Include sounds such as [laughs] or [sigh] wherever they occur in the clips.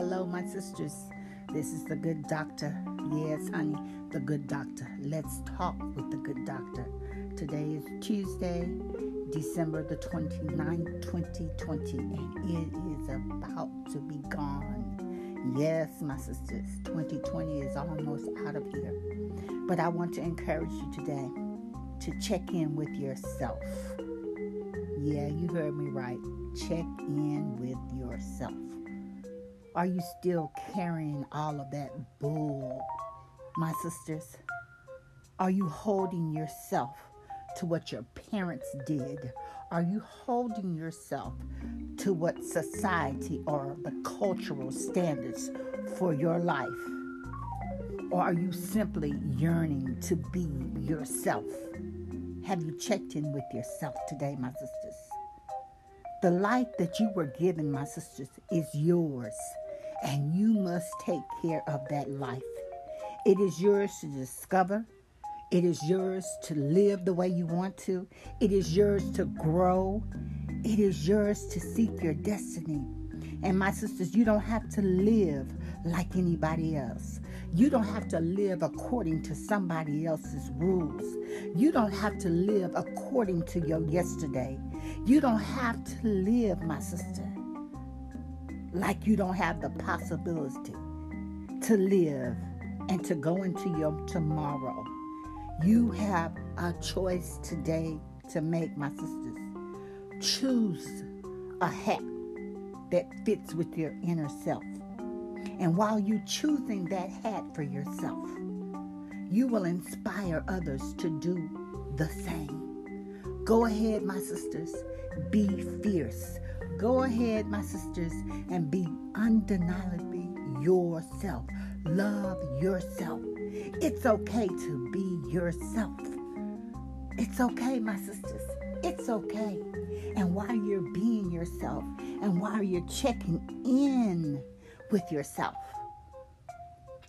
hello, my sisters. This is the good doctor. Yes, honey, the good doctor. Let's talk with the good doctor. Today is Tuesday, December the 29th, 2020, and it is about to be gone. Yes, my sisters, 2020 is almost out of here. But I want to encourage you today to check in with yourself. Yeah, you heard me right. Check in with yourself. Are you still carrying all of that bull, my sisters? Are you holding yourself to what your parents did? Are you holding yourself to what society or the cultural standards for your life? Or are you simply yearning to be yourself? Have you checked in with yourself today, my sisters? The life that you were given, my sisters, is yours, and you must take care of that life. It is yours to discover. It is yours to live the way you want to. It is yours to grow. It is yours to seek your destiny. And my sisters, you don't have to live like anybody else. You don't have to live according to somebody else's rules. You don't have to live according to your yesterday. You don't have to live, my sister, like you don't have the possibility to live and to go into your tomorrow. You have a choice today to make, my sisters. Choose a hat that fits with your inner self. And while you're choosing that hat for yourself, you will inspire others to do the same. Go ahead, my sisters, be fierce. Go ahead, my sisters, and be undeniably yourself. Love yourself. It's okay to be yourself. It's okay, my sisters. It's okay. And while you're being yourself and while you're checking in with yourself,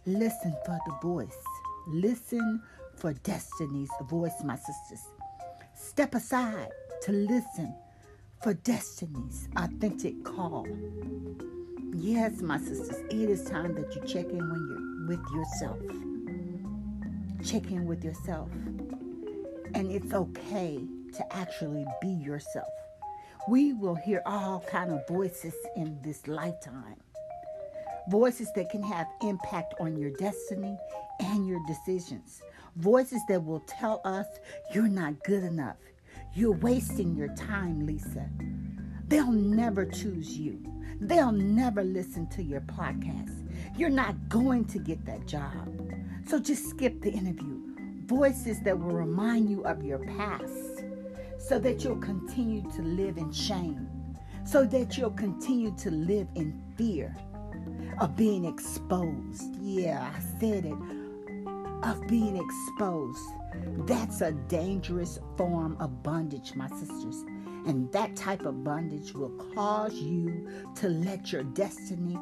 listen for the voice. Listen for destiny's voice, my sisters. Step aside to listen for destiny's authentic call. Yes, my sisters, it is time that you check in when you're with yourself. Check in with yourself. And it's okay to actually be yourself. We will hear all kind of voices in this lifetime. Voices that can have impact on your destiny and your decisions. Voices that will tell us you're not good enough. You're wasting your time, Lisa. They'll never choose you. They'll never listen to your podcast. You're not going to get that job. So just skip the interview. Voices that will remind you of your past so that you'll continue to live in shame, so that you'll continue to live in fear of being exposed. Yeah, I said it. Of being exposed. That's a dangerous form of bondage, my sisters. And that type of bondage will cause you to let your destiny,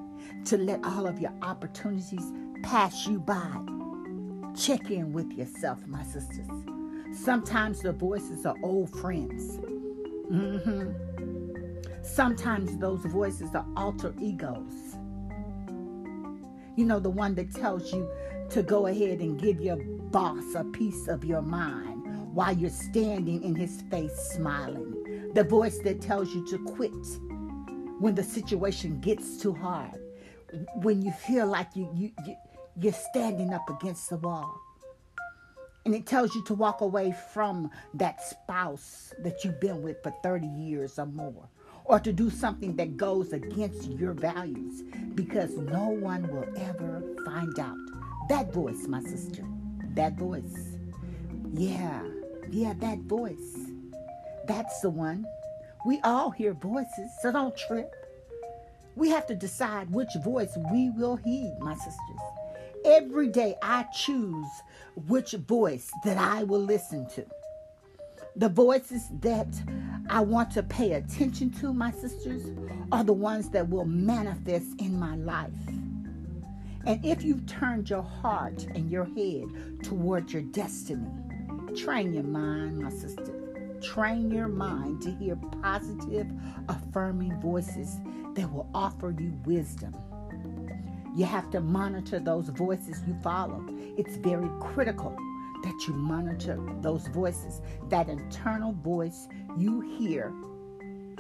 to let all of your opportunities pass you by. Check in with yourself, my sisters. Sometimes the voices are old friends. Mm-hmm. Sometimes those voices are alter egos. You know, the one that tells you to go ahead and give your boss a piece of your mind while you're standing in his face smiling. The voice that tells you to quit when the situation gets too hard. When you feel like you, you, you, you're standing up against the wall. And it tells you to walk away from that spouse that you've been with for 30 years or more. Or to do something that goes against your values because no one will ever find out. That voice, my sister. That voice. Yeah, yeah, that voice. That's the one. We all hear voices, so don't trip. We have to decide which voice we will heed, my sisters. Every day I choose which voice that I will listen to. The voices that I want to pay attention to, my sisters, are the ones that will manifest in my life. And if you've turned your heart and your head toward your destiny, train your mind, my sister. Train your mind to hear positive, affirming voices that will offer you wisdom You have to monitor those voices you follow. It's very critical that you monitor those voices, that internal voice you hear.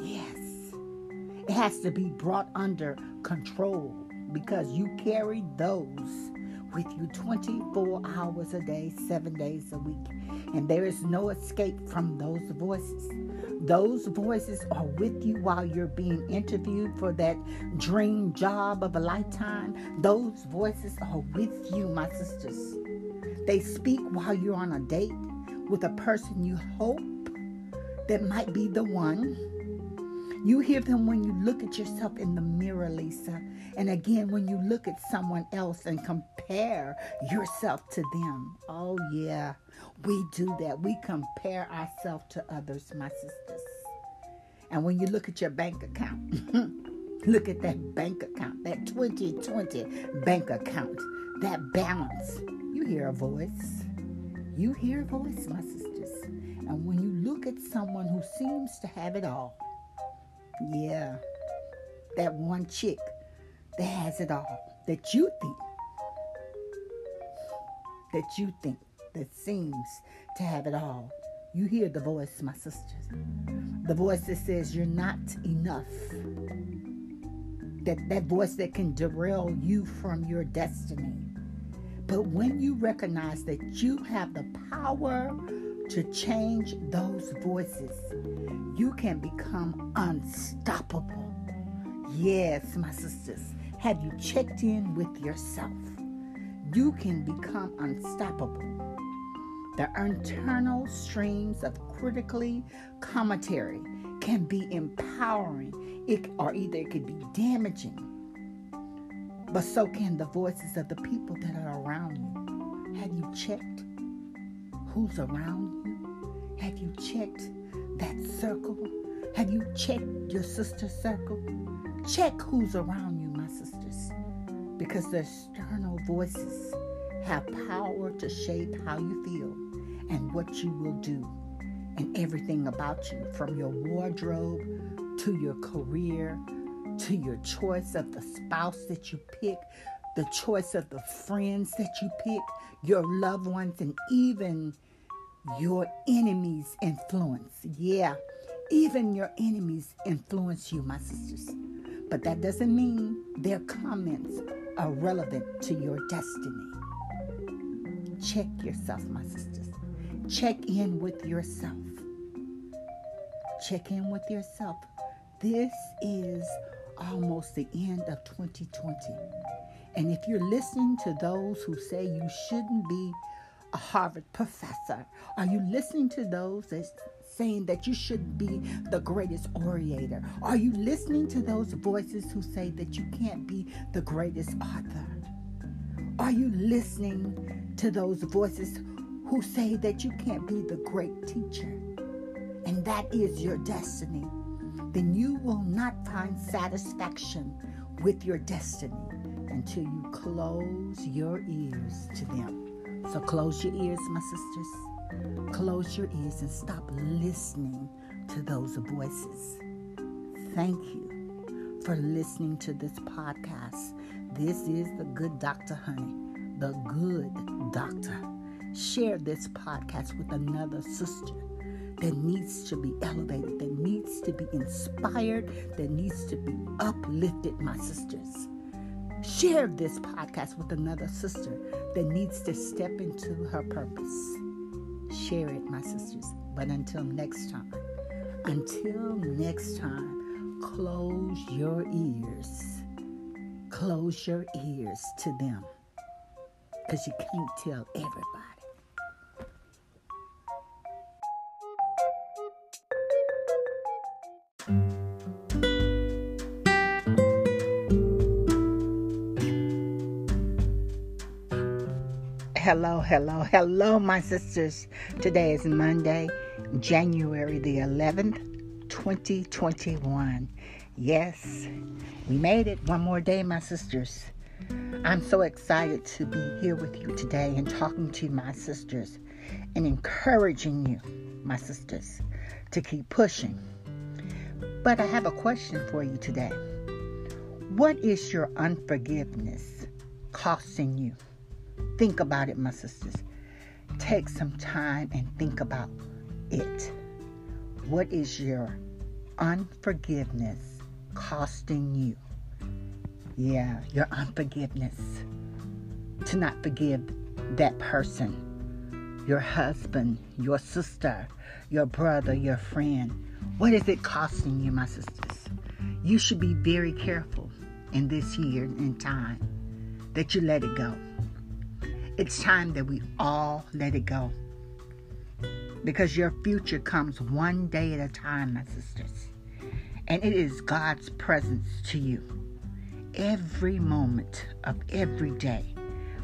Yes, it has to be brought under control because you carry those with you 24 hours a day, seven days a week. And there is no escape from those voices. Those voices are with you while you're being interviewed for that dream job of a lifetime. Those voices are with you, my sisters. They speak while you're on a date with a person you hope that might be the one. You hear them when you look at yourself in the mirror, Lisa. And again, when you look at someone else and compare yourself to them. Oh, yeah, we do that. We compare ourselves to others, my sisters. And when you look at your bank account, [laughs] look at that bank account, that 2020 bank account, that balance. You hear a voice. You hear a voice, my sisters. And when you look at someone who seems to have it all, yeah, that one chick that has it all, that you think, that you think, that seems to have it all. You hear the voice, my sisters. The voice that says you're not enough. That, that voice that can derail you from your destiny. But when you recognize that you have the power to change those voices, you can become unstoppable. Yes, my sisters, have you checked in with yourself? You can become unstoppable. The internal streams of critically commentary can be empowering, it, or either it could be damaging. But so can the voices of the people that are around you. Have you checked who's around you? Have you checked that circle? Have you checked your sister's circle? Check who's around you, my sisters, because the external voices have power to shape how you feel and what you will do and everything about you from your wardrobe to your career to your choice of the spouse that you pick, the choice of the friends that you pick, your loved ones, and even your enemies' influence. Yeah, even your enemies influence you, my sisters. But that doesn't mean their comments are relevant to your destiny. Check yourself, my sisters. Check in with yourself. Check in with yourself. This is almost the end of 2020. And if you're listening to those who say you shouldn't be a Harvard professor, are you listening to those that saying that you shouldn't be the greatest orator? Are you listening to those voices who say that you can't be the greatest author? Are you listening to those voices who say that you can't be the great teacher? And that is your destiny. Then you will not find satisfaction with your destiny until you close your ears to them. So close your ears, my sisters. Close your ears and stop listening to those voices. Thank you for listening to this podcast. This is the Good Doctor, honey. The Good Doctor. Share this podcast with another sister that needs to be elevated, that needs to be inspired, that needs to be uplifted, my sisters. Share this podcast with another sister that needs to step into her purpose. Share it, my sisters. But until next time, until next time, close your ears. Close your ears to them. Because you can't tell everybody. Hello, hello, hello, my sisters. Today is Monday, January the 11th, 2021. Yes, we made it one more day, my sisters. I'm so excited to be here with you today and talking to my sisters and encouraging you, my sisters, to keep pushing. But I have a question for you today. What is your unforgiveness costing you? Think about it, my sisters. Take some time and think about it. What is your unforgiveness costing you? Yeah, your unforgiveness. To not forgive that person, your husband, your sister, your brother, your friend. What is it costing you, my sisters? You should be very careful in this year and time that you let it go. It's time that we all let it go. Because your future comes one day at a time, my sisters. And it is God's presence to you every moment of every day,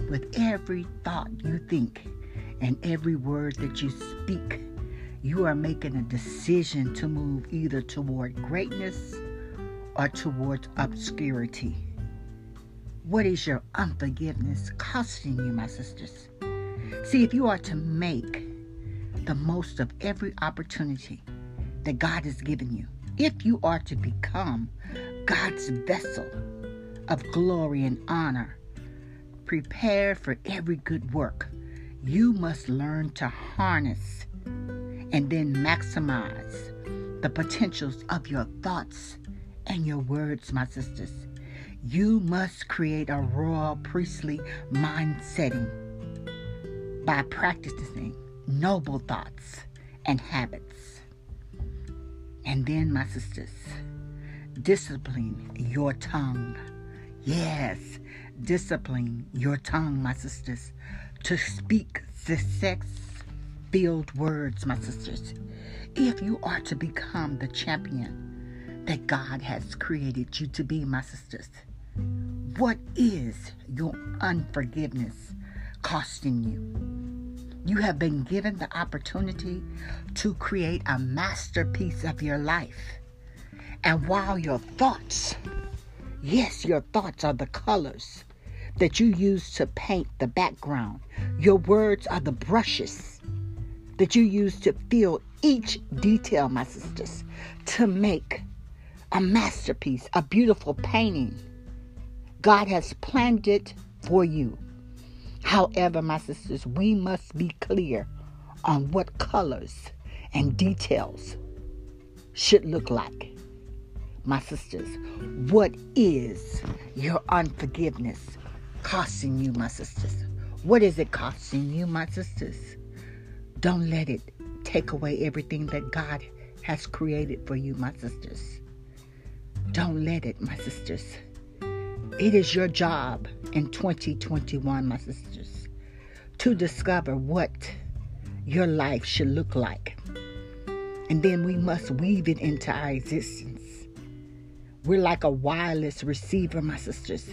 with every thought you think and every word that you speak. You are making a decision to move either toward greatness or towards obscurity. What is your unforgiveness costing you, my sisters? See, if you are to make the most of every opportunity that God has given you, if you are to become God's vessel of glory and honor, prepared for every good work, you must learn to harness and then maximize the potentials of your thoughts and your words, my sisters. You must create a royal priestly mind setting by practicing noble thoughts and habits. And then, my sisters, discipline your tongue. Yes, discipline your tongue, my sisters, to speak the sex filled words, my sisters. If you are to become the champion that God has created you to be, my sisters, what is your unforgiveness costing you? You have been given the opportunity to create a masterpiece of your life. And while your thoughts, yes, your thoughts are the colors that you use to paint the background, your words are the brushes that you use to fill each detail, my sisters, to make a masterpiece, a beautiful painting God has planned it for you. However, my sisters, we must be clear on what colors and details should look like. My sisters, what is your unforgiveness costing you, my sisters? What is it costing you, my sisters? Don't let it take away everything that God has created for you, my sisters. Don't let it, my sisters. It is your job in 2021, my sisters, to discover what your life should look like. And then we must weave it into our existence. We're like a wireless receiver, my sisters.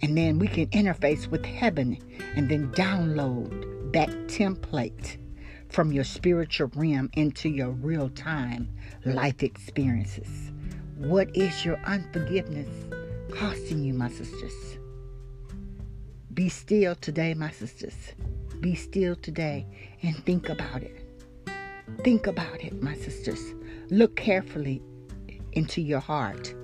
And then we can interface with heaven and then download that template from your spiritual realm into your real time life experiences. What is your unforgiveness? Costing you, my sisters. Be still today, my sisters. Be still today and think about it. Think about it, my sisters. Look carefully into your heart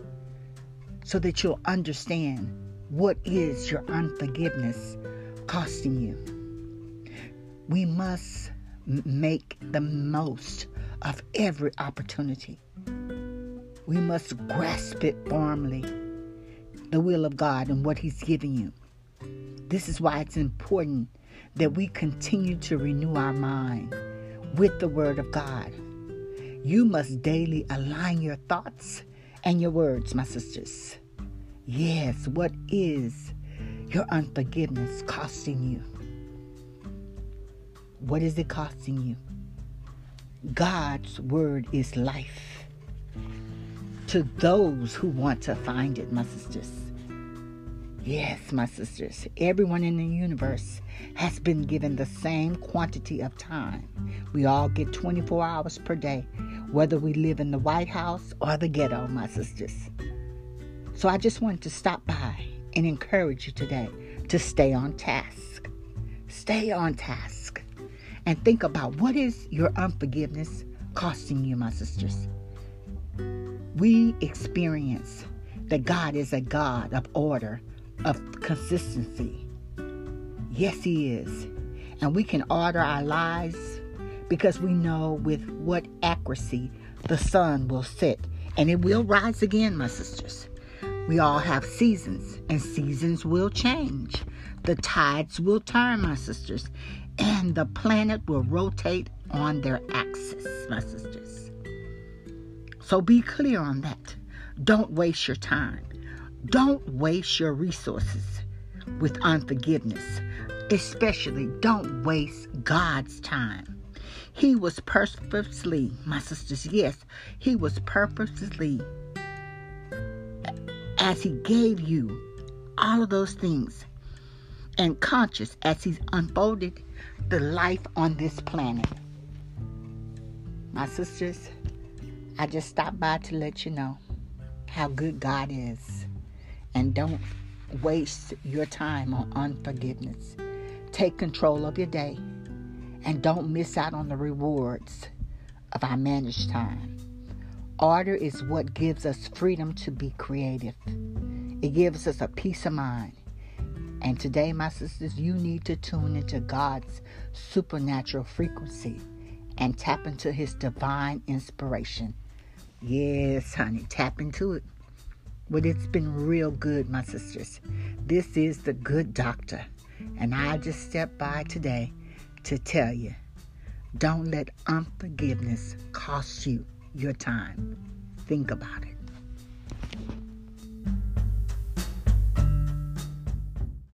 so that you'll understand what is your unforgiveness costing you. We must make the most of every opportunity. We must grasp it firmly the will of God and what He's giving you. This is why it's important that we continue to renew our mind with the Word of God. You must daily align your thoughts and your words, my sisters. Yes, what is your unforgiveness costing you? What is it costing you? God's Word is life to those who want to find it, my sisters. Yes, my sisters, everyone in the universe has been given the same quantity of time. We all get 24 hours per day, whether we live in the White House or the ghetto, my sisters. So I just wanted to stop by and encourage you today to stay on task. Stay on task and think about what is your unforgiveness costing you, my sisters we experience that God is a God of order, of consistency. Yes, He is. And we can order our lives because we know with what accuracy the sun will set and it will rise again, my sisters. We all have seasons, and seasons will change. The tides will turn, my sisters, and the planet will rotate on their axis, my sisters. So be clear on that. Don't waste your time. Don't waste your resources with unforgiveness. Especially, don't waste God's time. He was purposely, my sisters, yes, He was purposely, as He gave you all of those things, and conscious as He's unfolded the life on this planet. My sisters, I just stopped by to let you know how good God is. And don't waste your time on unforgiveness. Take control of your day and don't miss out on the rewards of our managed time. Order is what gives us freedom to be creative. It gives us a peace of mind. And today, my sisters, you need to tune into God's supernatural frequency and tap into His divine inspiration. Yes, honey, tap into it. But it's been real good, my sisters. This is the good doctor. And I just stepped by today to tell you don't let unforgiveness cost you your time. Think about it.